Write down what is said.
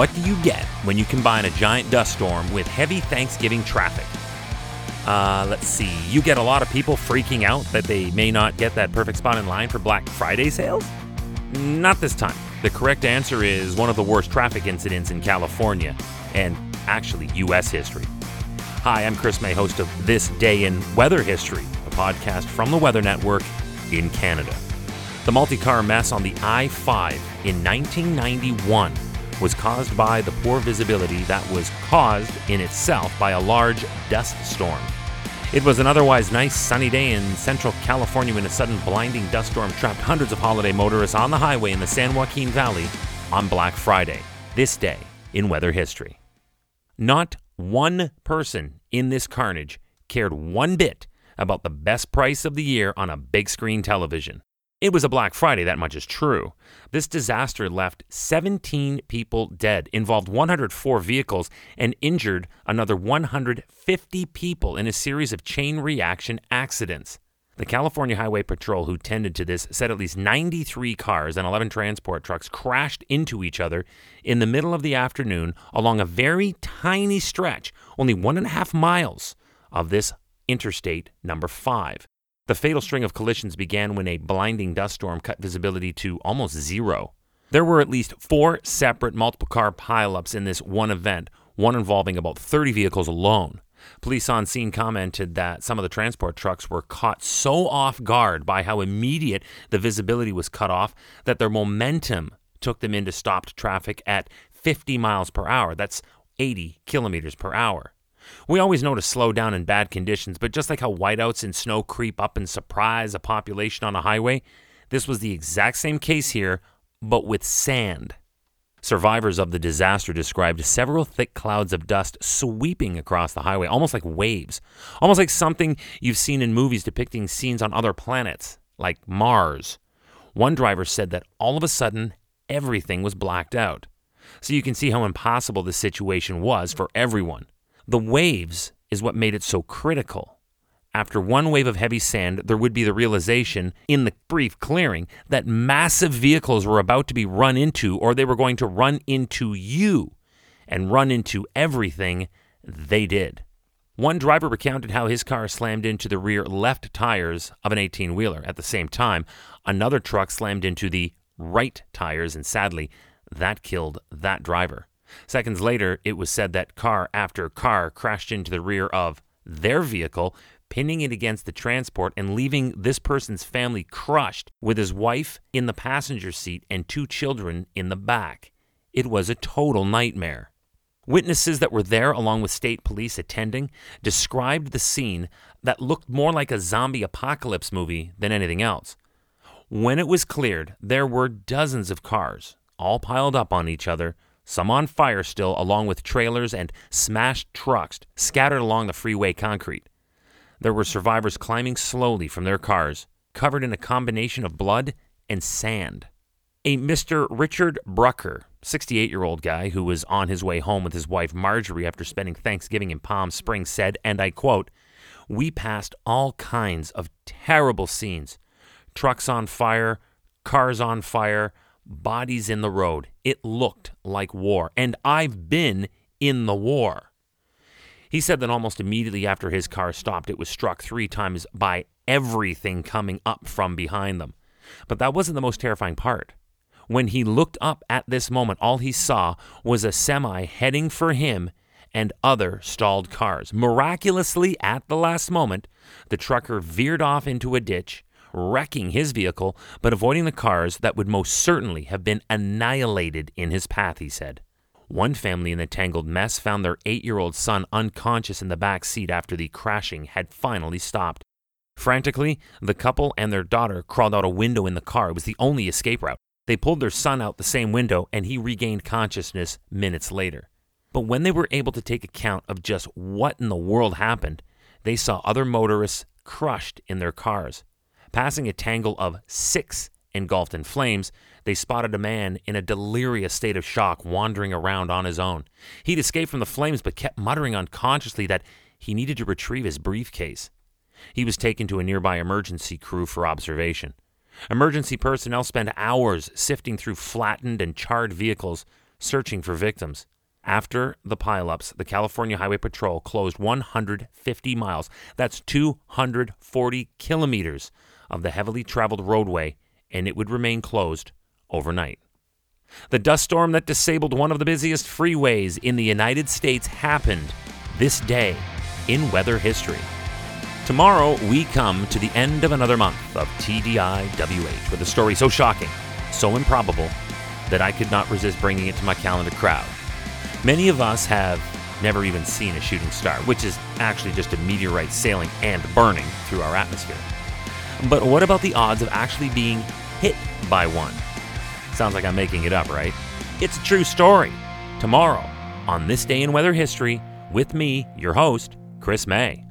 What do you get when you combine a giant dust storm with heavy Thanksgiving traffic? Uh, let's see. You get a lot of people freaking out that they may not get that perfect spot in line for Black Friday sales? Not this time. The correct answer is one of the worst traffic incidents in California and actually U.S. history. Hi, I'm Chris May, host of This Day in Weather History, a podcast from the Weather Network in Canada. The multi car mess on the I 5 in 1991 was caused by the poor visibility that was caused in itself by a large dust storm. It was an otherwise nice sunny day in central California when a sudden blinding dust storm trapped hundreds of holiday motorists on the highway in the San Joaquin Valley on Black Friday, this day in weather history. Not one person in this carnage cared one bit about the best price of the year on a big screen television. It was a Black Friday, that much is true. This disaster left 17 people dead, involved 104 vehicles, and injured another 150 people in a series of chain reaction accidents. The California Highway Patrol, who tended to this, said at least 93 cars and 11 transport trucks crashed into each other in the middle of the afternoon along a very tiny stretch, only one and a half miles, of this Interstate number 5. The fatal string of collisions began when a blinding dust storm cut visibility to almost zero. There were at least four separate multiple car pileups in this one event, one involving about 30 vehicles alone. Police on scene commented that some of the transport trucks were caught so off guard by how immediate the visibility was cut off that their momentum took them into stopped traffic at 50 miles per hour. That's 80 kilometers per hour. We always know to slow down in bad conditions, but just like how whiteouts and snow creep up and surprise a population on a highway, this was the exact same case here, but with sand. Survivors of the disaster described several thick clouds of dust sweeping across the highway, almost like waves, almost like something you've seen in movies depicting scenes on other planets, like Mars. One driver said that all of a sudden, everything was blacked out. So you can see how impossible the situation was for everyone. The waves is what made it so critical. After one wave of heavy sand, there would be the realization in the brief clearing that massive vehicles were about to be run into, or they were going to run into you and run into everything they did. One driver recounted how his car slammed into the rear left tires of an 18 wheeler. At the same time, another truck slammed into the right tires, and sadly, that killed that driver. Seconds later, it was said that car after car crashed into the rear of their vehicle, pinning it against the transport and leaving this person's family crushed with his wife in the passenger seat and two children in the back. It was a total nightmare. Witnesses that were there, along with state police attending, described the scene that looked more like a zombie apocalypse movie than anything else. When it was cleared, there were dozens of cars, all piled up on each other, some on fire still, along with trailers and smashed trucks scattered along the freeway concrete. There were survivors climbing slowly from their cars, covered in a combination of blood and sand. A Mr. Richard Brucker, 68 year old guy who was on his way home with his wife Marjorie after spending Thanksgiving in Palm Springs, said, and I quote, We passed all kinds of terrible scenes trucks on fire, cars on fire, bodies in the road. It looked like war, and I've been in the war. He said that almost immediately after his car stopped, it was struck three times by everything coming up from behind them. But that wasn't the most terrifying part. When he looked up at this moment, all he saw was a semi heading for him and other stalled cars. Miraculously, at the last moment, the trucker veered off into a ditch wrecking his vehicle, but avoiding the cars that would most certainly have been annihilated in his path, he said. One family in the tangled mess found their eight year old son unconscious in the back seat after the crashing had finally stopped. Frantically, the couple and their daughter crawled out a window in the car. It was the only escape route. They pulled their son out the same window, and he regained consciousness minutes later. But when they were able to take account of just what in the world happened, they saw other motorists crushed in their cars. Passing a tangle of six engulfed in flames, they spotted a man in a delirious state of shock wandering around on his own. He'd escaped from the flames but kept muttering unconsciously that he needed to retrieve his briefcase. He was taken to a nearby emergency crew for observation. Emergency personnel spent hours sifting through flattened and charred vehicles, searching for victims. After the pileups, the California Highway Patrol closed 150 miles. That's 240 kilometers of the heavily traveled roadway, and it would remain closed overnight. The dust storm that disabled one of the busiest freeways in the United States happened this day in weather history. Tomorrow, we come to the end of another month of TDIWH with a story so shocking, so improbable, that I could not resist bringing it to my calendar crowd. Many of us have never even seen a shooting star, which is actually just a meteorite sailing and burning through our atmosphere. But what about the odds of actually being hit by one? Sounds like I'm making it up, right? It's a true story. Tomorrow, on this day in weather history, with me, your host, Chris May.